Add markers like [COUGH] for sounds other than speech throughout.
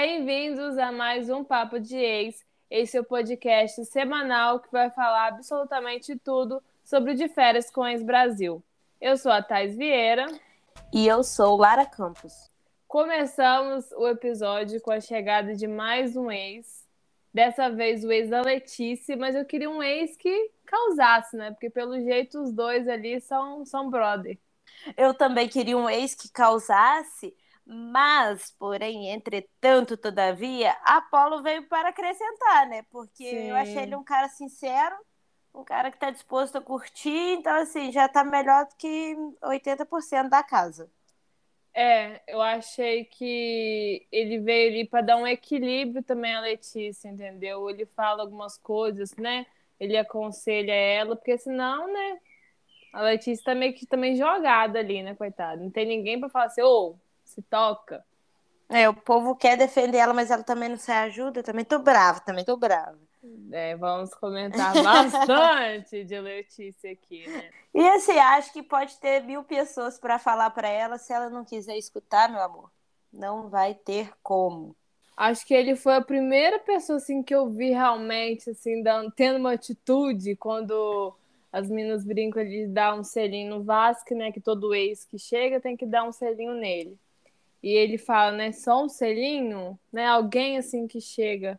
Bem-vindos a mais um Papo de Ex. Esse é o podcast semanal que vai falar absolutamente tudo sobre o de férias com ex Brasil. Eu sou a Thais Vieira. E eu sou Lara Campos. Começamos o episódio com a chegada de mais um ex. Dessa vez o ex da Letícia, mas eu queria um ex que causasse, né? Porque pelo jeito os dois ali são, são brother. Eu também queria um ex que causasse, mas, porém, entretanto, todavia, Apolo veio para acrescentar, né? Porque Sim. eu achei ele um cara sincero, um cara que está disposto a curtir, então, assim, já está melhor do que 80% da casa. É, eu achei que ele veio ali para dar um equilíbrio também à Letícia, entendeu? Ele fala algumas coisas, né? Ele aconselha ela, porque senão, né? A Letícia tá meio que também jogada ali, né, coitada? Não tem ninguém para falar assim, ô, oh, se toca. É, o povo quer defender ela, mas ela também não se ajuda. também tô brava, também tô brava. É, vamos comentar [LAUGHS] bastante de Letícia aqui, né? E assim, acho que pode ter mil pessoas para falar para ela, se ela não quiser escutar, meu amor, não vai ter como. Acho que ele foi a primeira pessoa assim que eu vi realmente assim dando, tendo uma atitude quando as meninas brincam de dar um selinho no Vasco, né? Que todo ex que chega tem que dar um selinho nele. E ele fala, né? Só um selinho, né? Alguém assim que chega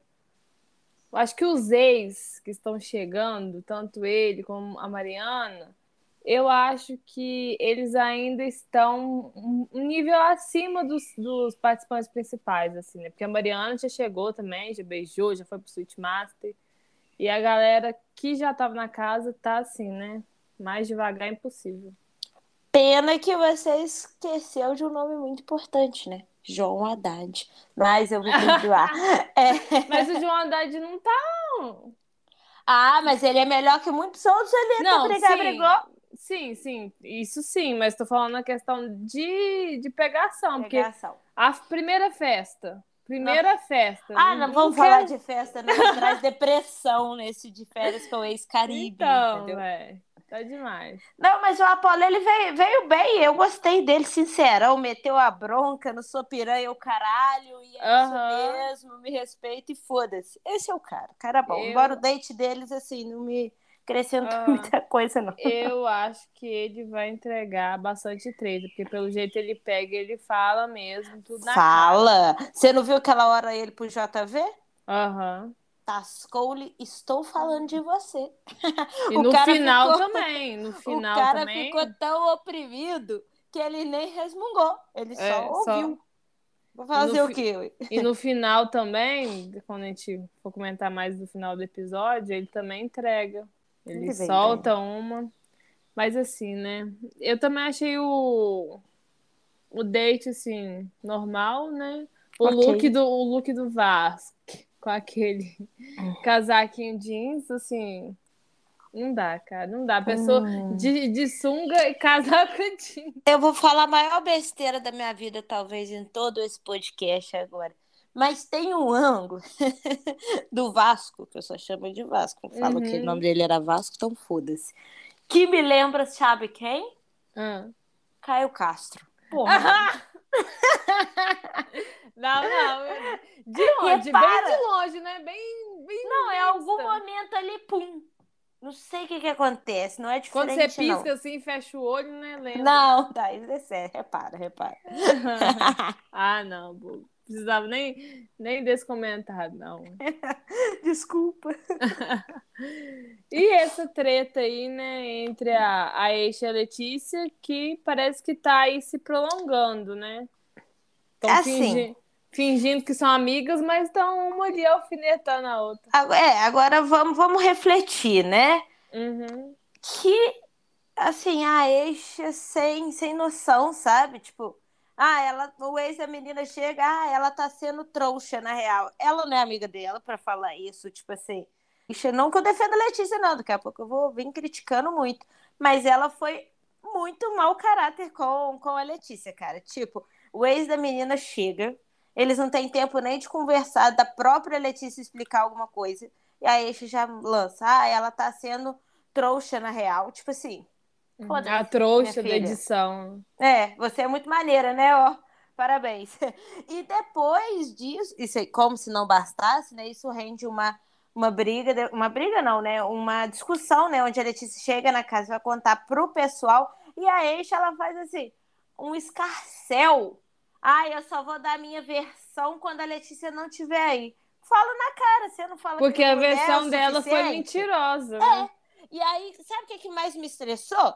Acho que os ex que estão chegando, tanto ele como a Mariana, eu acho que eles ainda estão um nível acima dos, dos participantes principais, assim, né? Porque a Mariana já chegou também, já beijou, já foi pro Sweet Master. E a galera que já estava na casa tá assim, né? Mais devagar é impossível. Pena que você esqueceu de um nome muito importante, né? João Haddad. Mas eu vou perdoar. [LAUGHS] é. Mas o João Haddad não tá. Ah, mas ele é melhor que muitos outros ali. Não, brigar, sim. brigou. Sim, sim, isso sim, mas tô falando a questão de, de pegação. Pegação. Porque a primeira festa. Primeira não. festa. Ah, não, não vamos quero... falar de festa, não. Traz depressão nesse de férias com o ex-Caribe. Então, entendeu? É. Tá demais. Não, mas o Apolo, ele veio, veio bem. Eu gostei dele, sincerão. Meteu a bronca, não sou piranha, o caralho. E é isso mesmo, me respeita e foda-se. Esse é o cara, cara bom. Eu... Embora o date deles, assim, não me acrescentou uhum. muita coisa, não. Eu acho que ele vai entregar bastante treta, porque pelo jeito ele pega ele fala mesmo, tudo na Fala! Cara. Você não viu aquela hora ele pro JV? Aham. Uhum. Tascou-lhe, estou falando de você. E [LAUGHS] no final ficou... também, no [LAUGHS] final O cara também... ficou tão oprimido que ele nem resmungou, ele só é, ouviu. Só... Vou fazer o quê? E no final também, quando a gente for comentar mais do final do episódio, ele também entrega. Ele, ele solta bem. uma. Mas assim, né? Eu também achei o, o date, assim, normal, né? O, okay. look, do, o look do Vasco com aquele casaquinho jeans, assim. Não dá, cara, não dá. Pessoa hum. de, de sunga e casaco jeans. Eu vou falar a maior besteira da minha vida, talvez, em todo esse podcast agora. Mas tem um ângulo [LAUGHS] do Vasco, que eu só chamo de Vasco. Eu falo uhum. que o nome dele era Vasco, então foda-se. Que me lembra, sabe quem? Uhum. Caio Castro. [LAUGHS] Porra. [LAUGHS] Não, não. [LAUGHS] De longe, bem de longe, né? Bem, bem Não, é algum momento ali, pum. Não sei o que que acontece, não é diferente, Quando você pisca não. assim, fecha o olho, né? Lembra? Não, tá, isso é sério. Repara, repara. [LAUGHS] ah, não, bobo. Precisava nem, nem desse comentário, não. [LAUGHS] Desculpa. e essa treta aí, né, entre a, a Eixa e a Letícia, que parece que tá aí se prolongando, né? Tão assim. Fingindo, fingindo que são amigas, mas estão uma ali alfinetando a outra. É, agora vamos, vamos refletir, né? Uhum. Que, assim, a Eixa sem, sem noção, sabe? Tipo ah, ela, o ex da menina chega, ah, ela tá sendo trouxa, na real. Ela não é amiga dela para falar isso, tipo assim. Não que eu defenda a Letícia, não, daqui a pouco eu vou vir criticando muito. Mas ela foi muito mau caráter com, com a Letícia, cara. Tipo, o ex da menina chega, eles não têm tempo nem de conversar, da própria Letícia explicar alguma coisa. E a ex já lança, ah, ela tá sendo trouxa na real. Tipo assim, a trouxa da edição. É, você é muito maneira, né? Ó, parabéns. [LAUGHS] E depois depois disso, isso aí, como se não bastasse, né? Isso rende uma, uma briga, uma briga não, né? Uma discussão, né? Onde a Letícia chega na casa e vai contar pro pessoal e a Eixa, ela faz assim, um escarcel. Ah, eu só vou dar a minha versão quando a Letícia não estiver aí. Fala na cara, você não fala Porque a versão é dela foi mentirosa. É. Né? E aí, sabe o que, que mais me estressou?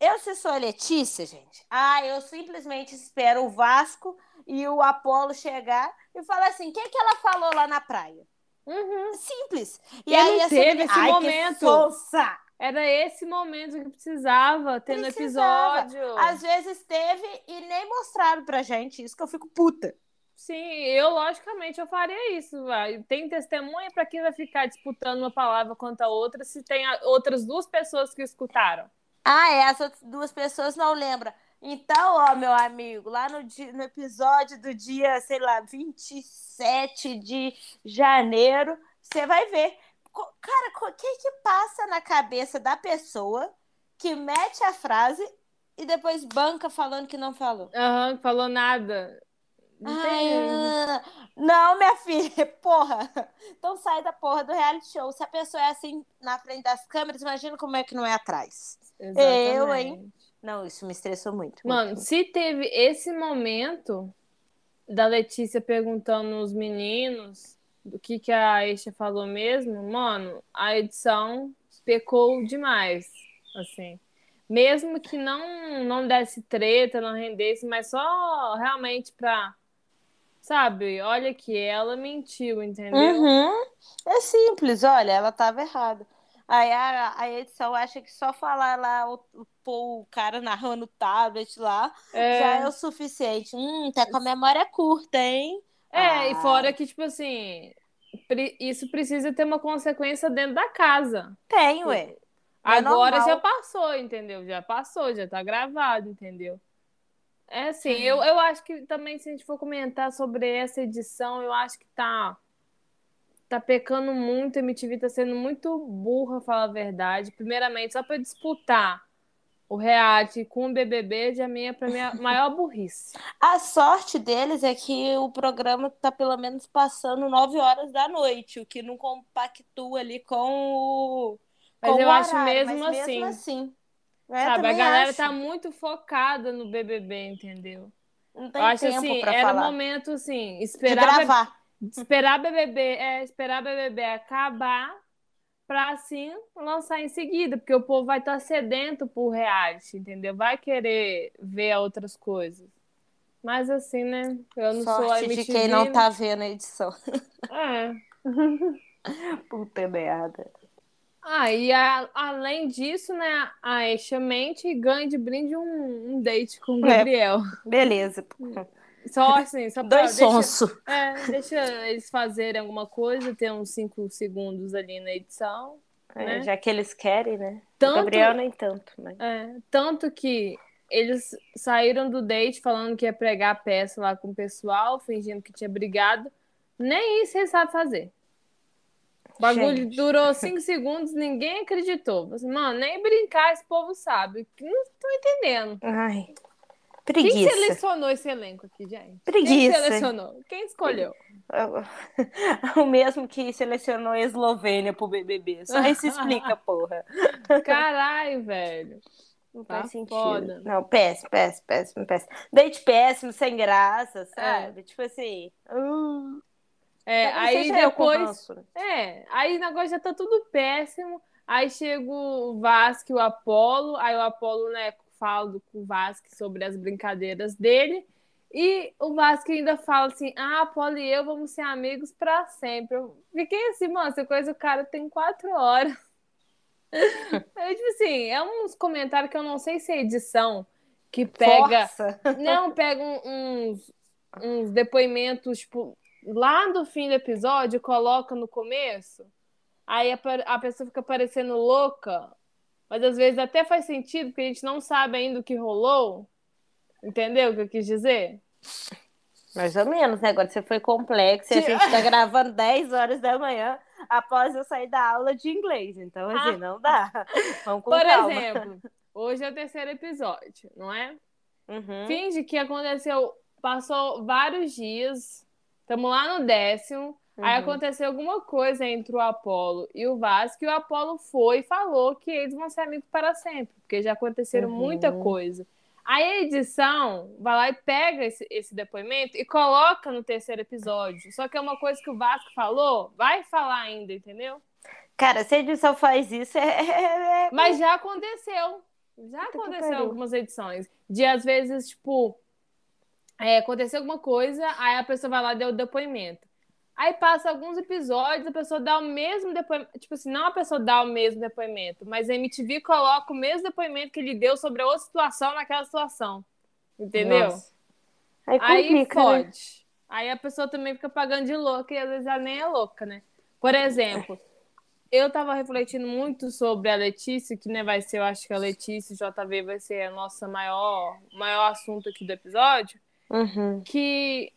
Eu, se sou a Letícia, gente, ah, eu simplesmente espero o Vasco e o Apolo chegar e falar assim: o que, que ela falou lá na praia? Uhum. Simples. E, e aí, não teve esse Ai, momento. Que Era esse momento que precisava ter precisava. no episódio. Às vezes teve e nem mostraram pra gente. Isso que eu fico puta. Sim, eu logicamente eu faria isso. Vai. Tem testemunha para quem vai ficar disputando uma palavra contra a outra se tem outras duas pessoas que escutaram. Ah, é, essas duas pessoas não lembram. Então, ó, meu amigo, lá no, dia, no episódio do dia, sei lá, 27 de janeiro, você vai ver. Cara, o que que passa na cabeça da pessoa que mete a frase e depois banca falando que não falou? Aham, uhum, falou nada. Não, Ai, não, minha filha, [LAUGHS] porra. Então sai da porra do reality show. Se a pessoa é assim na frente das câmeras, imagina como é que não é atrás. Exatamente. Eu, hein? Não, isso me estressou muito. Mano, muito. se teve esse momento da Letícia perguntando os meninos do que, que a Eixa falou mesmo, mano, a edição pecou demais, assim. Mesmo que não, não desse treta, não rendesse, mas só realmente pra Sabe? Olha que ela mentiu, entendeu? Uhum. É simples, olha, ela estava errada. Aí a, a, edição acha que só falar lá, o, o, o cara narrando o tablet lá, é. já é o suficiente. Hum, tá com a memória curta, hein? É, ah. e fora que, tipo assim, isso precisa ter uma consequência dentro da casa. Tem, ué. É Agora já passou, entendeu? Já passou, já tá gravado, entendeu? É assim, eu, eu acho que também, se a gente for comentar sobre essa edição, eu acho que tá, tá pecando muito, a MTV tá sendo muito burra, falar a verdade. Primeiramente, só para disputar o reality com o BBB, já minha, pra mim, a [LAUGHS] maior burrice. A sorte deles é que o programa tá pelo menos passando 9 horas da noite, o que não compactua ali com o. Mas com eu o acho horário, mesmo mas assim. Mesmo assim é, Sabe, a galera acho. tá muito focada no BBB, entendeu? Não tem eu acho tempo assim, era falar. momento assim, esperar De gravar. esperar BBB, é, esperar BBB acabar para assim lançar em seguida, porque o povo vai estar tá sedento por reality, entendeu? Vai querer ver outras coisas. Mas assim, né? Eu não Sorte sou a MTV, de quem não tá vendo a edição. [LAUGHS] É. [LAUGHS] Puta merda. Ah, e a, além disso, né, a Esha mente ganha de brinde um, um date com o é, Gabriel. É, beleza. Só assim, só pra, Dois sonsos. É, deixa eles fazerem alguma coisa, ter uns cinco segundos ali na edição. É, né? Já que eles querem, né? Tanto, o Gabriel nem tanto. Mas... É, tanto que eles saíram do date falando que ia pregar peça lá com o pessoal, fingindo que tinha brigado. Nem isso eles sabem fazer. O bagulho Gente. durou cinco segundos, ninguém acreditou. Assim, Mano, nem brincar esse povo sabe. Não tô entendendo. Ai, preguiça. Quem selecionou esse elenco aqui, gente? Preguiça. Quem selecionou? Quem escolheu? [LAUGHS] O mesmo que selecionou a Eslovênia pro BBB. Só isso explica, [LAUGHS] porra. Caralho, velho. Não tá faz sentido. Foda. Não, péssimo, péssimo, péssimo, péssimo. Date péssimo, sem graça, sabe? É. Tipo assim. Uh... É, aí depois. É, aí o negócio já tá tudo péssimo. Aí chega o Vasco e o Apolo. Aí o Apolo, né, fala com o Vasco sobre as brincadeiras dele. E o Vasco ainda fala assim: ah, Apolo e eu vamos ser amigos para sempre. Eu fiquei assim, mano, essa coisa o cara tem quatro horas. [LAUGHS] é tipo assim, é uns comentários que eu não sei se é edição que pega. Força. [LAUGHS] Não, pega uns, uns depoimentos, tipo, lá do fim do episódio coloca no começo, aí a, a pessoa fica parecendo louca, mas às vezes até faz sentido, porque a gente não sabe ainda o que rolou. Entendeu o que eu quis dizer? Mais ou menos, né? Agora você foi complexo e a gente tá [LAUGHS] gravando 10 horas da manhã após eu sair da aula de inglês. Então, assim, ah. não dá. [LAUGHS] Vamos com Por calma. exemplo, hoje é o terceiro episódio, não é? Uhum. Finge que aconteceu, passou vários dias Estamos lá no décimo. Uhum. Aí aconteceu alguma coisa entre o Apolo e o Vasco, e o Apolo foi e falou que eles vão ser amigos para sempre, porque já aconteceram Uhum. muita coisa. Aí a edição vai lá e pega esse, esse depoimento e coloca no terceiro episódio. Só que é uma coisa que o Vasco falou, vai falar ainda, entendeu? Cara, se a edição faz isso, é. é- é- Mas já aconteceu. Já aconteceu algumas edições. De às vezes, tipo, é, aconteceu alguma coisa, aí a pessoa vai lá e deu o depoimento. Aí passa alguns episódios, a pessoa dá o mesmo depoimento. Tipo assim, não a pessoa dá o mesmo depoimento, mas a MTV coloca o mesmo depoimento que ele deu sobre a outra situação naquela situação. Entendeu? Nossa. Aí Aí complica, né? Aí a pessoa também fica pagando de louca e às vezes ela nem é louca, né? Por exemplo, eu tava refletindo muito sobre a Letícia, que né, vai ser, eu acho que a Letícia e o JV vai ser a nossa maior, maior assunto aqui do episódio, Uhum. que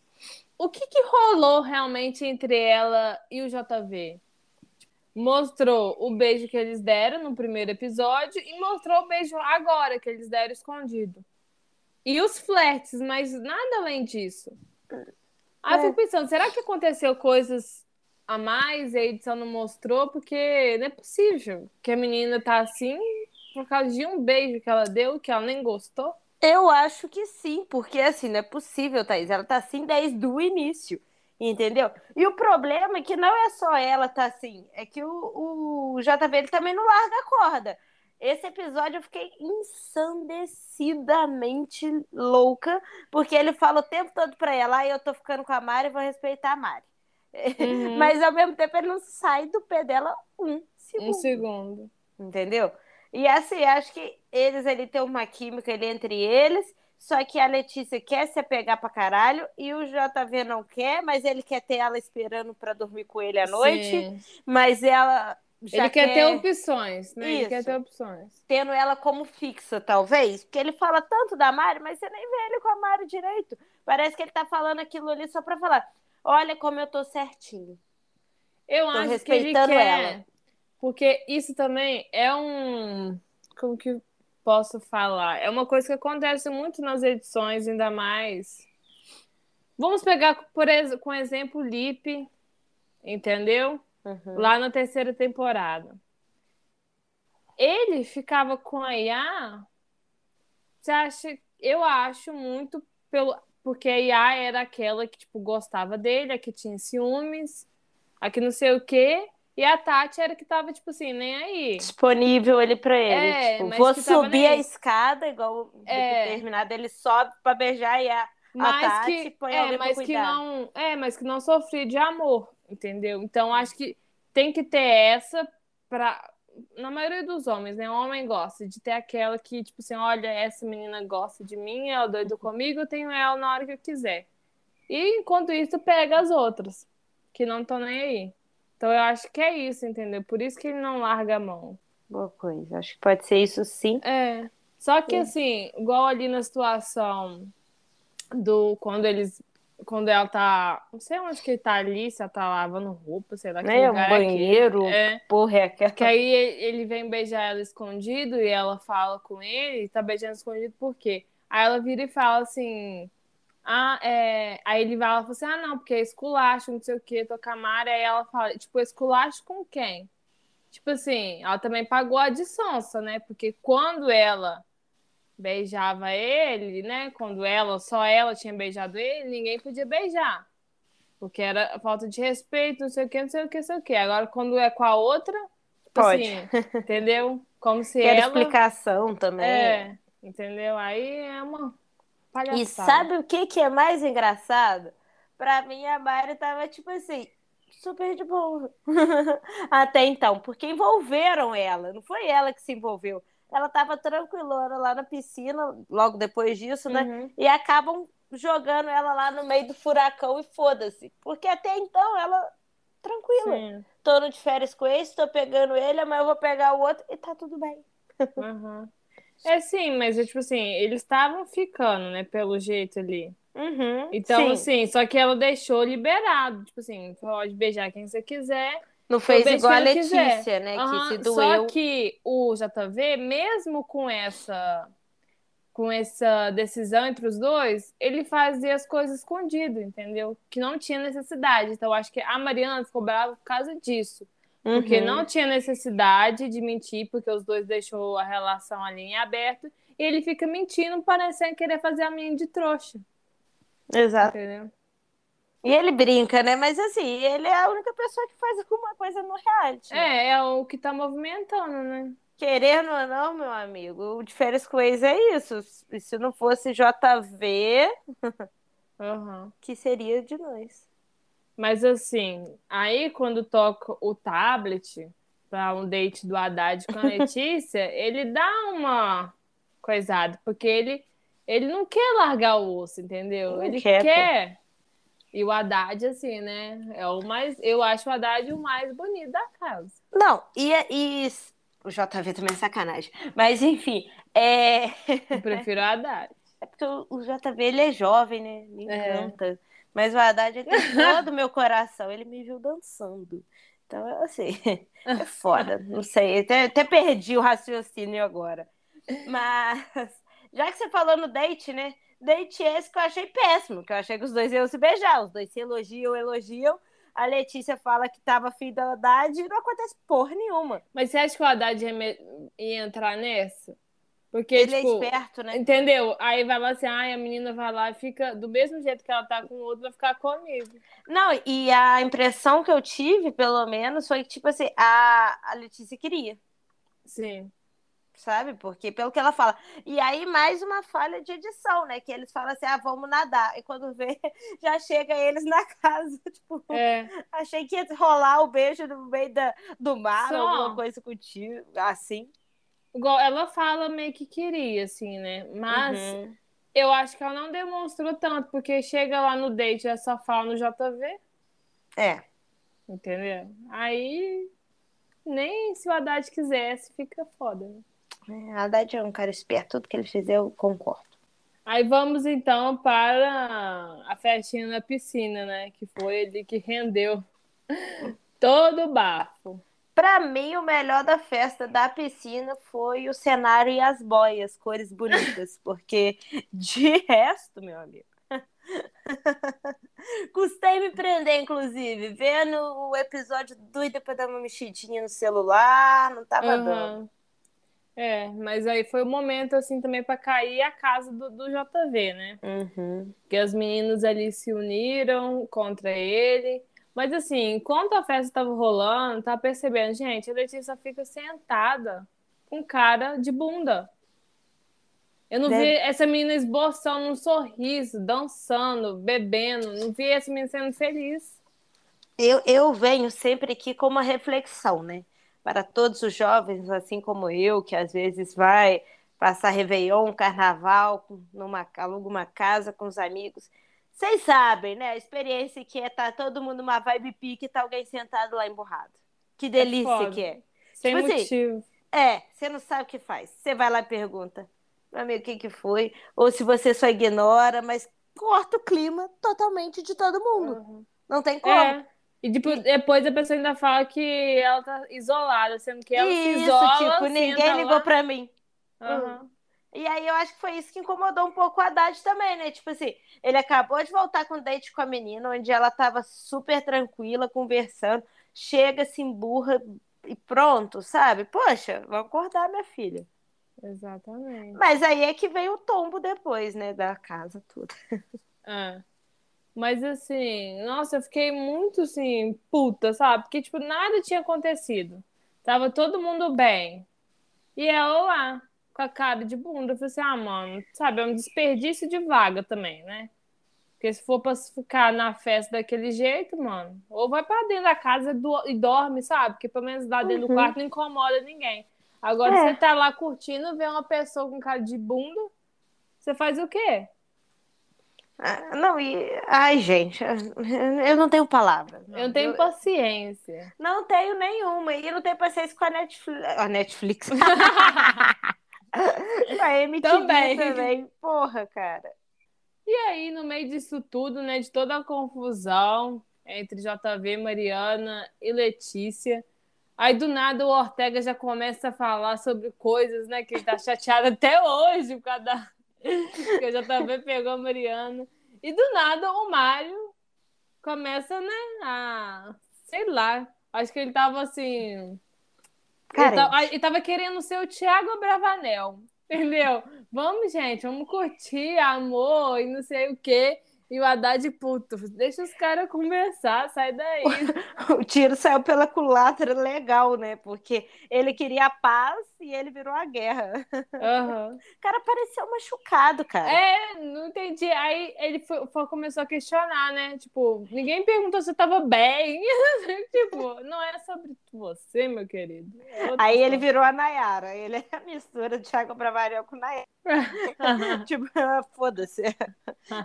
o que, que rolou realmente entre ela e o JV? Mostrou o beijo que eles deram no primeiro episódio e mostrou o beijo agora que eles deram escondido. E os flertes, mas nada além disso. Aí eu É. fico pensando, será que aconteceu coisas a mais e a edição não mostrou? Porque não é possível que a menina tá assim por causa de um beijo que ela deu, que ela nem gostou. Eu acho que sim, porque assim, não é possível, Thaís. Ela tá assim desde o início, entendeu? E o problema é que não é só ela tá assim, é que o, o JV ele também não larga a corda. Esse episódio eu fiquei ensandecidamente louca, porque ele fala o tempo todo pra ela, ah, eu tô ficando com a Mari, vou respeitar a Mari. Uhum. [LAUGHS] Mas ao mesmo tempo ele não sai do pé dela um segundo. Um segundo. Entendeu? E assim, acho que eles ali têm uma química ali entre eles, só que a Letícia quer se apegar pra caralho e o JV não quer, mas ele quer ter ela esperando pra dormir com ele à noite, Sim. mas ela já Ele quer ter opções, né? Ele Isso. quer ter opções. tendo ela como fixa, talvez, porque ele fala tanto da Mari, mas você nem vê ele com a Mari direito. Parece que ele tá falando aquilo ali só pra falar, olha como eu tô certinho. Eu Tô acho que ele quer. ela. Porque isso também é um. Como que posso falar? É uma coisa que acontece muito nas edições, ainda mais. Vamos pegar, por ex... com exemplo, o Lip, entendeu? Uhum. Lá na terceira temporada. Ele ficava com a Iá. Você acha? Eu acho muito pelo. Porque a Iá era aquela que, tipo, gostava dele, a que tinha ciúmes, a que não sei o quê. E a Tati era que tava, tipo assim, nem aí. disponível ele pra ele. É, tipo, vou subir a escada, igual É. determinado, ele sobe pra beijar e a, a Mas Tati que, põe é, pra mas que não, é, mas que não sofria de amor, entendeu? Então acho que tem que ter essa para na maioria dos homens, né? O homem gosta de ter aquela que, tipo assim, olha, essa menina gosta de mim, ela é doida comigo, eu tenho ela na hora que eu quiser. E enquanto isso, pega as outras, que não estão nem aí. Então eu acho que é isso, entendeu? Por isso que ele não larga a mão. Boa coisa. Acho que pode ser isso sim. É. Só que Sim. assim, igual ali na situação do quando eles. Quando ela tá. Não sei onde que ele tá ali, se ela tá lavando roupa, sei lá que Né? Um lugar é banheiro, É. porra, é aquela. Que aí ele ele vem beijar ela escondido e ela fala com ele, tá beijando escondido por quê? Aí ela vira e fala assim. Ah, é... Aí ele vai ela fala assim: ah, não, porque é esculacho, não sei o quê, tô com a Mari. Aí ela fala, tipo, esculacho com quem? Tipo assim, ela também pagou a de sonsa, né? Porque quando ela beijava ele, né? Quando ela, só ela tinha beijado ele, ninguém podia beijar. Porque era falta de respeito, não sei o que, não sei o que, não sei o que. Agora, quando é com a outra, tipo Pode. assim, entendeu? Como se Quero ela. explicação também. É, entendeu? Aí é uma palhaçada. E sabe o que, que é mais engraçado? Pra mim, a Mari tava tipo assim, super de boa. [LAUGHS] Até então, porque envolveram ela, não foi ela que se envolveu. Ela tava tranquilona lá na piscina, logo depois disso, né? Uhum. E acabam jogando ela lá no meio do furacão e foda-se. Porque até então ela tranquila. Sim. Tô no de férias com esse, tô pegando ele, amanhã eu vou pegar o outro e tá tudo bem. Uhum. É sim, mas é tipo assim, eles estavam ficando, né, pelo jeito ali. Uhum, Então, sim. assim, só que ela deixou liberado. Tipo assim, pode beijar quem você quiser. Não fez igual a ele quiser. Letícia, né? Aham, Que se Só doeu. que o JV, mesmo com essa com essa decisão entre os dois, ele fazia as coisas escondido, entendeu? Que não tinha necessidade. Então, acho que a Mariana ficou brava por causa disso. Porque Uhum. não tinha necessidade de mentir, porque os dois deixou a relação ali em aberto. E ele fica mentindo, parecendo querer fazer a menina de trouxa, Exato. entendeu? E ele brinca, né? Mas assim, ele é a única pessoa que faz alguma coisa no reality. né? É, é o que tá movimentando, né? Querendo ou não, meu amigo, o de férias com ex é isso. E se não fosse JV, Aham. que seria de nós? Mas assim, aí quando toca o tablet para um date do Haddad com a [LAUGHS] Letícia, ele dá uma coisada, porque ele, ele não quer largar o osso, entendeu? Não ele quer, quer. E o Haddad, assim, né? É o mais. Eu acho o Haddad o mais bonito da casa. Não, e, e o JV também é sacanagem. Mas enfim, é, Eu prefiro o Haddad. [LAUGHS] é porque o, JV ele é jovem, né? Me É. Mas o Haddad é [LAUGHS] todo o meu coração. Ele me viu dançando. Então, assim, [LAUGHS] é foda. Não sei, até, até perdi o raciocínio agora. Mas, [LAUGHS] já que você falou no date, né? Date esse que eu achei péssimo, que eu achei que os dois iam se beijar. Os dois se elogiam, elogiam. A Letícia fala que tava afim da Haddad e não acontece porra nenhuma. Mas você acha que o Haddad ia, me- ia entrar nessa? Porque, Ele tipo, é esperto, né? Entendeu? Aí vai lá assim, ai, a menina vai lá e fica do mesmo jeito que ela tá com o outro, vai ficar comigo. Não, e a impressão que eu tive, pelo menos, foi que, tipo assim, a, a Letícia queria, Sim. sabe? Porque, pelo que ela fala. E aí, mais uma falha de edição, né? Que eles falam assim, ah, vamos nadar. E quando vê, [LAUGHS] já chega eles na casa. [LAUGHS] Tipo, É. achei que ia rolar o beijo no meio da, do mar, Só. alguma coisa contigo, assim. Igual ela fala meio que queria, assim, né? Mas Uhum. eu acho que ela não demonstrou tanto, porque chega lá no date e só fala no JV, É. entendeu? Aí nem se o Haddad quisesse, fica foda, né? É, Haddad é um cara esperto, tudo que ele fizer eu concordo. Aí vamos então para a festinha na piscina, né? Que foi ele que rendeu [LAUGHS] todo o bafo. Pra mim, o melhor da festa da piscina foi o cenário e as boias, cores bonitas, [LAUGHS] porque de resto, meu amigo. [LAUGHS] Custei me prender, inclusive, vendo o episódio doido pra dar uma mexidinha no celular, não tava dando. Aham. É, mas aí foi o momento, assim, também para cair a casa do, do JV, né? Uhum. que as meninas ali se uniram contra ele. Mas assim, enquanto a festa estava rolando, tá percebendo, gente, a Letícia fica sentada com cara de bunda. Eu não Deve- vi essa menina esboçando um sorriso, dançando, bebendo. Não vi essa menina sendo feliz. Eu, eu venho sempre aqui com uma reflexão, né? Para todos os jovens, assim como eu, que às vezes vai passar Réveillon, Carnaval, numa, aluga uma casa com os amigos. Vocês sabem, né? A experiência que é estar todo mundo numa vibe pique e tá alguém sentado lá emburrado. Que delícia foda. que é. Sem Tipo assim, motivo. É, você não sabe o que faz. Você vai lá e pergunta, meu amigo, o que que foi? Ou se você só ignora, mas corta o clima totalmente de todo mundo. Uhum. Não tem como. É. E tipo, depois a pessoa ainda fala que ela tá isolada, sendo que ela se Isso, isola. tipo, ninguém ligou lá. pra mim. Aham. E aí eu acho que foi isso que incomodou um pouco o Haddad também, né? Tipo assim, ele acabou de voltar com o date com a menina, onde ela tava super tranquila, conversando, chega, se emburra e pronto, sabe? Poxa, vamos acordar, minha filha. Exatamente. Mas aí é que veio o tombo depois, né? Da casa, tudo. [LAUGHS] É. Mas assim, nossa, eu fiquei muito assim, puta, sabe? Porque, tipo, nada tinha acontecido. Tava todo mundo bem. E ela lá, com a cara de bunda. Eu falei assim, ah, mano, sabe, é um desperdício de vaga também, né? Porque se for pra ficar na festa daquele jeito, mano, ou vai pra dentro da casa e do- dorme, sabe? Porque pelo menos lá dentro do Uhum. quarto não incomoda ninguém. Agora, É. você tá lá curtindo, vê uma pessoa com cara de bunda, você faz o quê? Ah, não, e. Ai, gente, eu não tenho palavra. Eu não tenho paciência. Não tenho nenhuma. E eu não tenho paciência com a Netflix. A Netflix. [LAUGHS] [LAUGHS] a MTV Também. também. Porra, cara. E aí, no meio disso tudo, né, de toda a confusão entre JV, Mariana e Letícia, aí do nada o Ortega já começa a falar sobre coisas, né, que ele tá chateado [LAUGHS] até hoje por causa da, [LAUGHS] que o JV pegou a Mariana. E do nada o Mário começa, né, a. Sei lá. Acho que ele tava assim. Ele tava, ele tava querendo ser o Thiago Bravanel. Entendeu? Vamos, gente, vamos curtir amor e não sei o quê. E o Haddad, puto, deixa os caras conversar, sai daí. [LAUGHS] o tiro saiu pela culatra legal, né? Porque ele queria a paz e ele virou a guerra. Uhum. [LAUGHS] O cara pareceu machucado, cara. É, não entendi. Aí ele foi, foi, começou a questionar, né? Tipo, ninguém perguntou se eu tava bem. [LAUGHS] tipo, não era sobre você, meu querido. É Aí ele virou a Nayara. Ele é a mistura de Thiago Bravanel com Nayara. [LAUGHS] tipo, foda-se.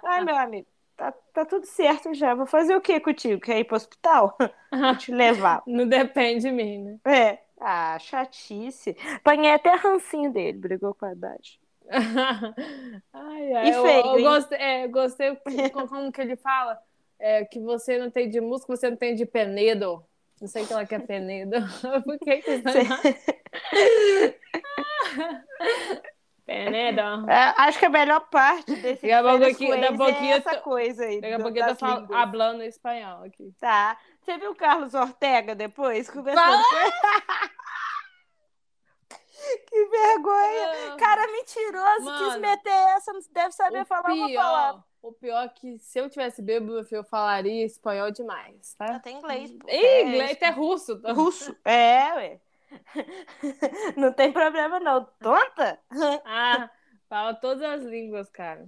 Ai, meu amigo tá, tá tudo certo já. Vou fazer o que contigo? Quer ir pro hospital? Vou te levar. Não depende de mim, né? É. Ah, chatice. Apanhei até rancinho dele, brigou com a Haddad. [LAUGHS] ai, ai, e feio, eu, eu gostei, é, gostei [LAUGHS] como que ele fala é, que você não tem de música, você não tem de penedo. Não sei o que ela quer penedo. [LAUGHS] Por que que isso Penedo. É, acho que a melhor parte desse daqui a da pouquinho é essa coisa aí. Daqui a pouquinho eu tô falando espanhol aqui. Tá. Você viu o Carlos Ortega depois? Conversando com [LAUGHS] Que vergonha! Ah, Cara mentiroso, Mano, quis meter essa, não deve saber falar pior, uma palavra. O pior é que se eu tivesse bêbado, eu falaria espanhol demais, tá? Até inglês. Ih, é, inglês até russo. Tá? Russo, [LAUGHS] é, ué. [LAUGHS] Não tem problema, não. Tonta? ah, fala todas as línguas, cara.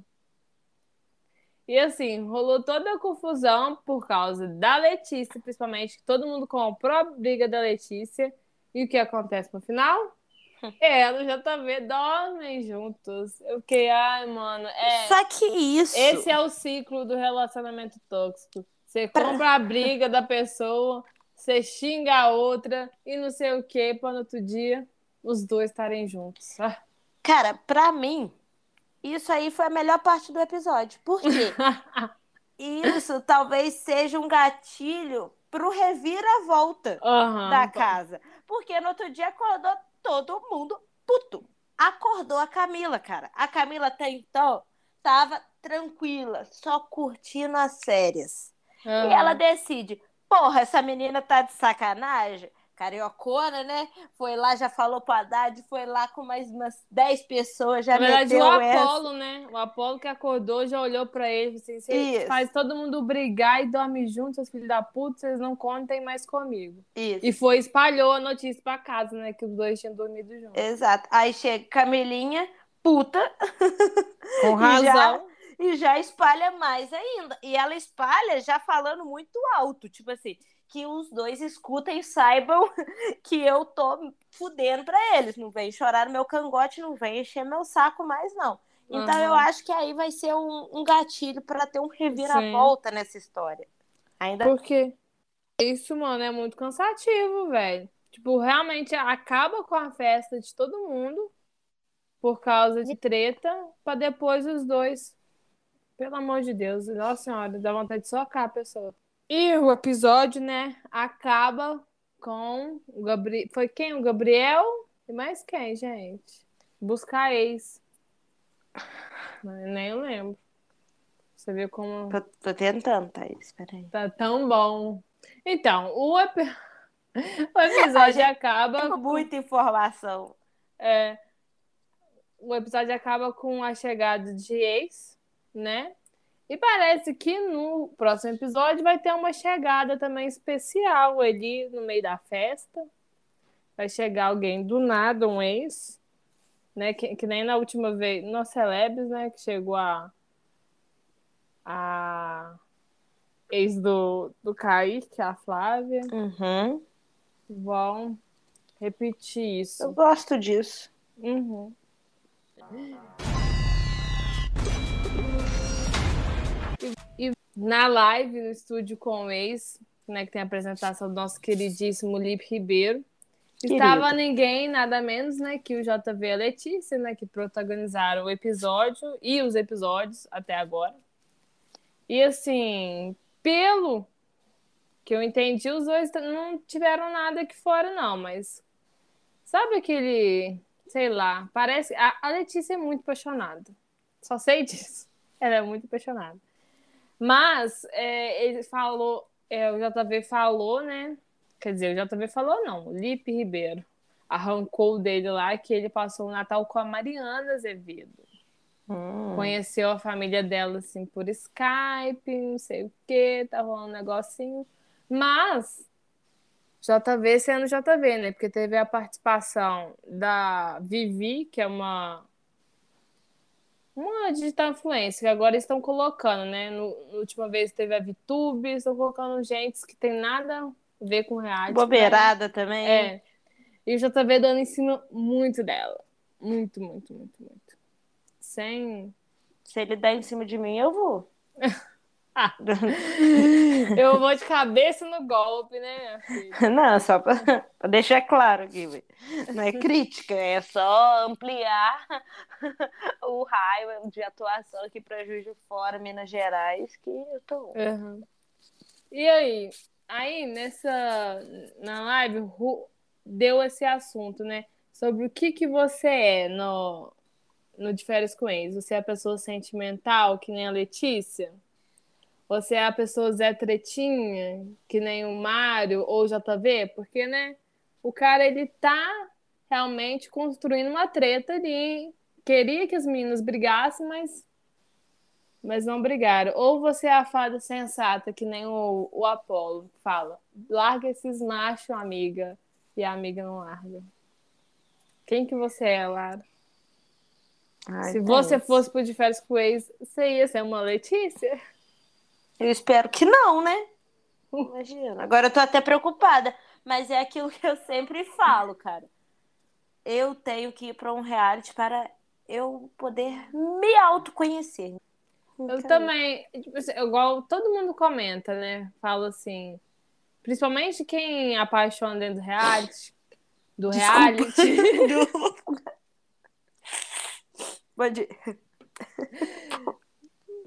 E assim, rolou toda a confusão por causa da Letícia, principalmente, que todo mundo comprou a briga da Letícia. E o que acontece no final? [LAUGHS] Ela já tá vendo, dormem juntos. Eu fiquei, ai, mano. É, Só que isso. Esse é o ciclo do relacionamento tóxico. Você compra a briga da pessoa, você xinga a outra e não sei o que, para no outro dia os dois estarem juntos. Ah. Cara, pra mim, isso aí foi a melhor parte do episódio. Por quê? [LAUGHS] isso talvez seja um gatilho pro reviravolta uhum, da casa. Porque no outro dia acordou todo mundo puto. Acordou a Camila, cara. A Camila até então tava tranquila, só curtindo as férias. Uhum. E ela decide: Porra, essa menina tá de sacanagem. Cariocona, né? Foi lá, já falou pro Haddad, foi lá com mais umas 10 pessoas, já Na verdade, o Apolo, essa. né? O Apolo que acordou já olhou pra ele assim: você faz todo mundo brigar e dorme junto, seus filhos da puta, vocês não contem mais comigo. Isso. E foi, espalhou a notícia pra casa, né? Que os dois tinham dormido juntos. Exato. Aí chega Camilinha, puta. [LAUGHS] Com razão e já espalha mais ainda. E ela espalha já falando muito alto, tipo assim, que os dois escutem e saibam [LAUGHS] que eu tô fudendo pra eles. Não vem chorar no meu cangote, não vem encher meu saco mais, não. Então uhum. eu acho que aí vai ser um, um gatilho para ter um reviravolta Sim. nessa história. Ainda Porque isso, mano, é muito cansativo, velho. Tipo, realmente acaba com a festa de todo mundo por causa de treta, para depois os dois pelo amor de Deus, nossa senhora, dá vontade de socar a pessoa. E o episódio, né, acaba com o Gabriel. Foi quem? O Gabriel? E mais quem, gente? Buscar ex. Nem eu lembro. Você viu como. Tô, tô tentando, Thaís. Peraí. Tá tão bom. Então, o, ep... o episódio [LAUGHS] acaba. Com muita informação. É. O episódio acaba com a chegada de ex né? E parece que no próximo episódio vai ter uma chegada também especial ali no meio da festa. Vai chegar alguém do nada, um ex, né? Que, que nem na última vez, no Celebs, né? Que chegou a. a ex do, do Kaique, a Flávia. Uhum. Vão repetir isso. Eu gosto disso. Uhum. E na live, no estúdio com o ex, né, que tem a apresentação do nosso queridíssimo Lipe Ribeiro, estava ninguém, nada menos, né, que o JV e a Letícia, né, que protagonizaram o episódio e os episódios até agora. E assim, pelo que eu entendi, os dois não tiveram nada aqui fora, não, mas sabe aquele, sei lá, parece. A, a Letícia é muito apaixonada. Só sei [LAUGHS] disso. Ela é muito apaixonada. Mas é, ele falou, é, o JV falou, né? Quer dizer, o JV falou não, o Lipe Ribeiro arrancou dele lá que ele passou o Natal com a Mariana Azevedo. Hum. Conheceu a família dela assim por Skype, não sei o que, tá rolando um negocinho. Mas JV sendo JV, né? Porque teve a participação da Vivi, que é uma uma digital influencer, que agora estão colocando, né? No, na última vez teve a VTube, estão colocando gente que tem nada a ver com reality. Bobeirada né? também. É. E o JV dando em cima muito dela. Muito, muito, muito, muito. Sem. Se ele der em cima de mim, eu vou. [LAUGHS] [LAUGHS] eu vou de cabeça no golpe, né, [LAUGHS] Não, só para deixar claro aqui. Não é crítica, é só ampliar [LAUGHS] o raio de atuação aqui para Juiz de Fora, Minas Gerais, que eu tô. Uhum. E aí? Aí, nessa. Na live, deu esse assunto, né? Sobre o que, que você é no, no De Férias com Ex. Você é a pessoa sentimental, que nem a Letícia? Você é a pessoa Zé Tretinha, que nem o Mário ou o JV? Porque, né? O cara, ele tá realmente construindo uma treta ali. Queria que as meninas brigassem, mas mas não brigaram. Ou você é a fada sensata, que nem o, o Apolo fala. Larga esses machos, amiga e a amiga não larga. Quem que você é, Lara? Ai, Se Deus. você fosse pro de férias com o ex, você ia ser uma Letícia? Eu espero que não, né? [LAUGHS] Imagina. Agora eu tô até preocupada. Mas é aquilo que eu sempre falo, cara. Eu tenho que ir para um reality para eu poder me autoconhecer. Eu também, tipo assim, igual todo mundo comenta, né? Fala assim, Principalmente quem apaixona dentro do reality. Do reality. [LAUGHS] [LAUGHS] Pode.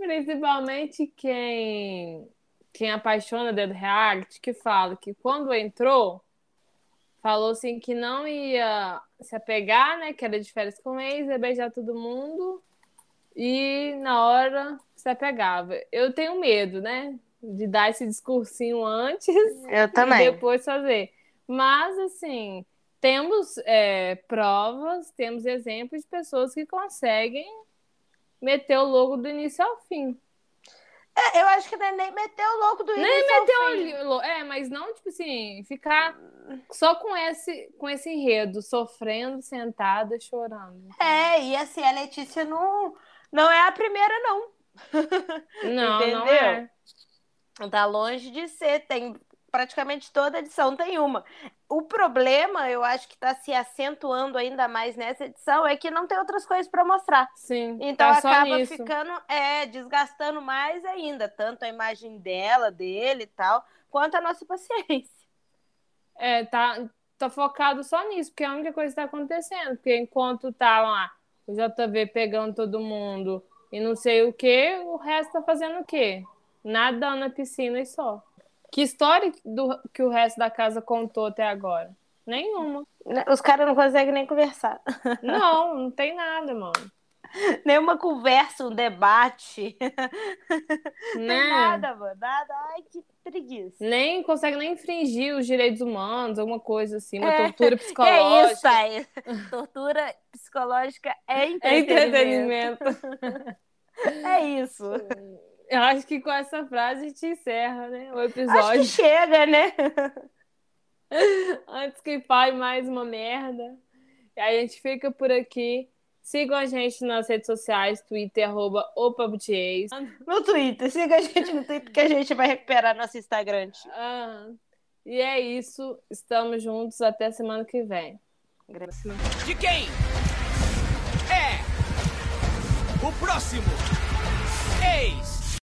Principalmente quem quem apaixona dentro do reality, que fala que quando entrou, falou assim que não ia se apegar, né? Que era de férias com ex, ia beijar todo mundo e na hora se apegava. Eu tenho medo, né? de dar esse discursinho antes [LAUGHS] Eu também. e depois fazer. Mas, assim, temos é, provas, temos exemplos de pessoas que conseguem meter o logo do início ao fim. É, eu acho que é nem meter o louco do início nem ao fim. O, é, mas não, tipo assim, ficar só com esse, com esse enredo, sofrendo, sentada, chorando. É, e assim, a Letícia não, não é a primeira, não. Não, Entendeu? não é. Tá longe de ser, tem praticamente toda edição tem uma. O problema, eu acho que está se acentuando ainda mais nessa edição, é que não tem outras coisas para mostrar. Sim. Então tá acaba ficando, é, desgastando mais ainda, tanto a imagem dela, dele e tal, quanto a nossa paciência. É, tá, tá focado só nisso, porque é a única coisa que está acontecendo. Porque enquanto tá lá o JV pegando todo mundo e não sei o que, o resto tá fazendo o quê? Nada na piscina e só. Que história do, que o resto da casa contou até agora? Nenhuma. Os caras não conseguem nem conversar. [LAUGHS] Não, não tem nada, mano. Nenhuma conversa, um debate. Né? nada, mano. Nada. Ai, que preguiça. Nem consegue nem infringir os direitos humanos, alguma coisa assim, uma é, tortura [LAUGHS] psicológica. É isso, aí. Tortura psicológica é entretenimento. [LAUGHS] É entretenimento. é isso. Eu acho que com essa frase a gente encerra, né? O episódio. Acho que chega, né? [LAUGHS] Antes que fale mais uma merda. E a gente fica por aqui. Sigam a gente nas redes sociais, Twitter, arroba No Twitter, siga a gente no Twitter que a gente vai recuperar nosso Instagram. Ah, e é isso. Estamos juntos até semana que vem. De quem? É o próximo ex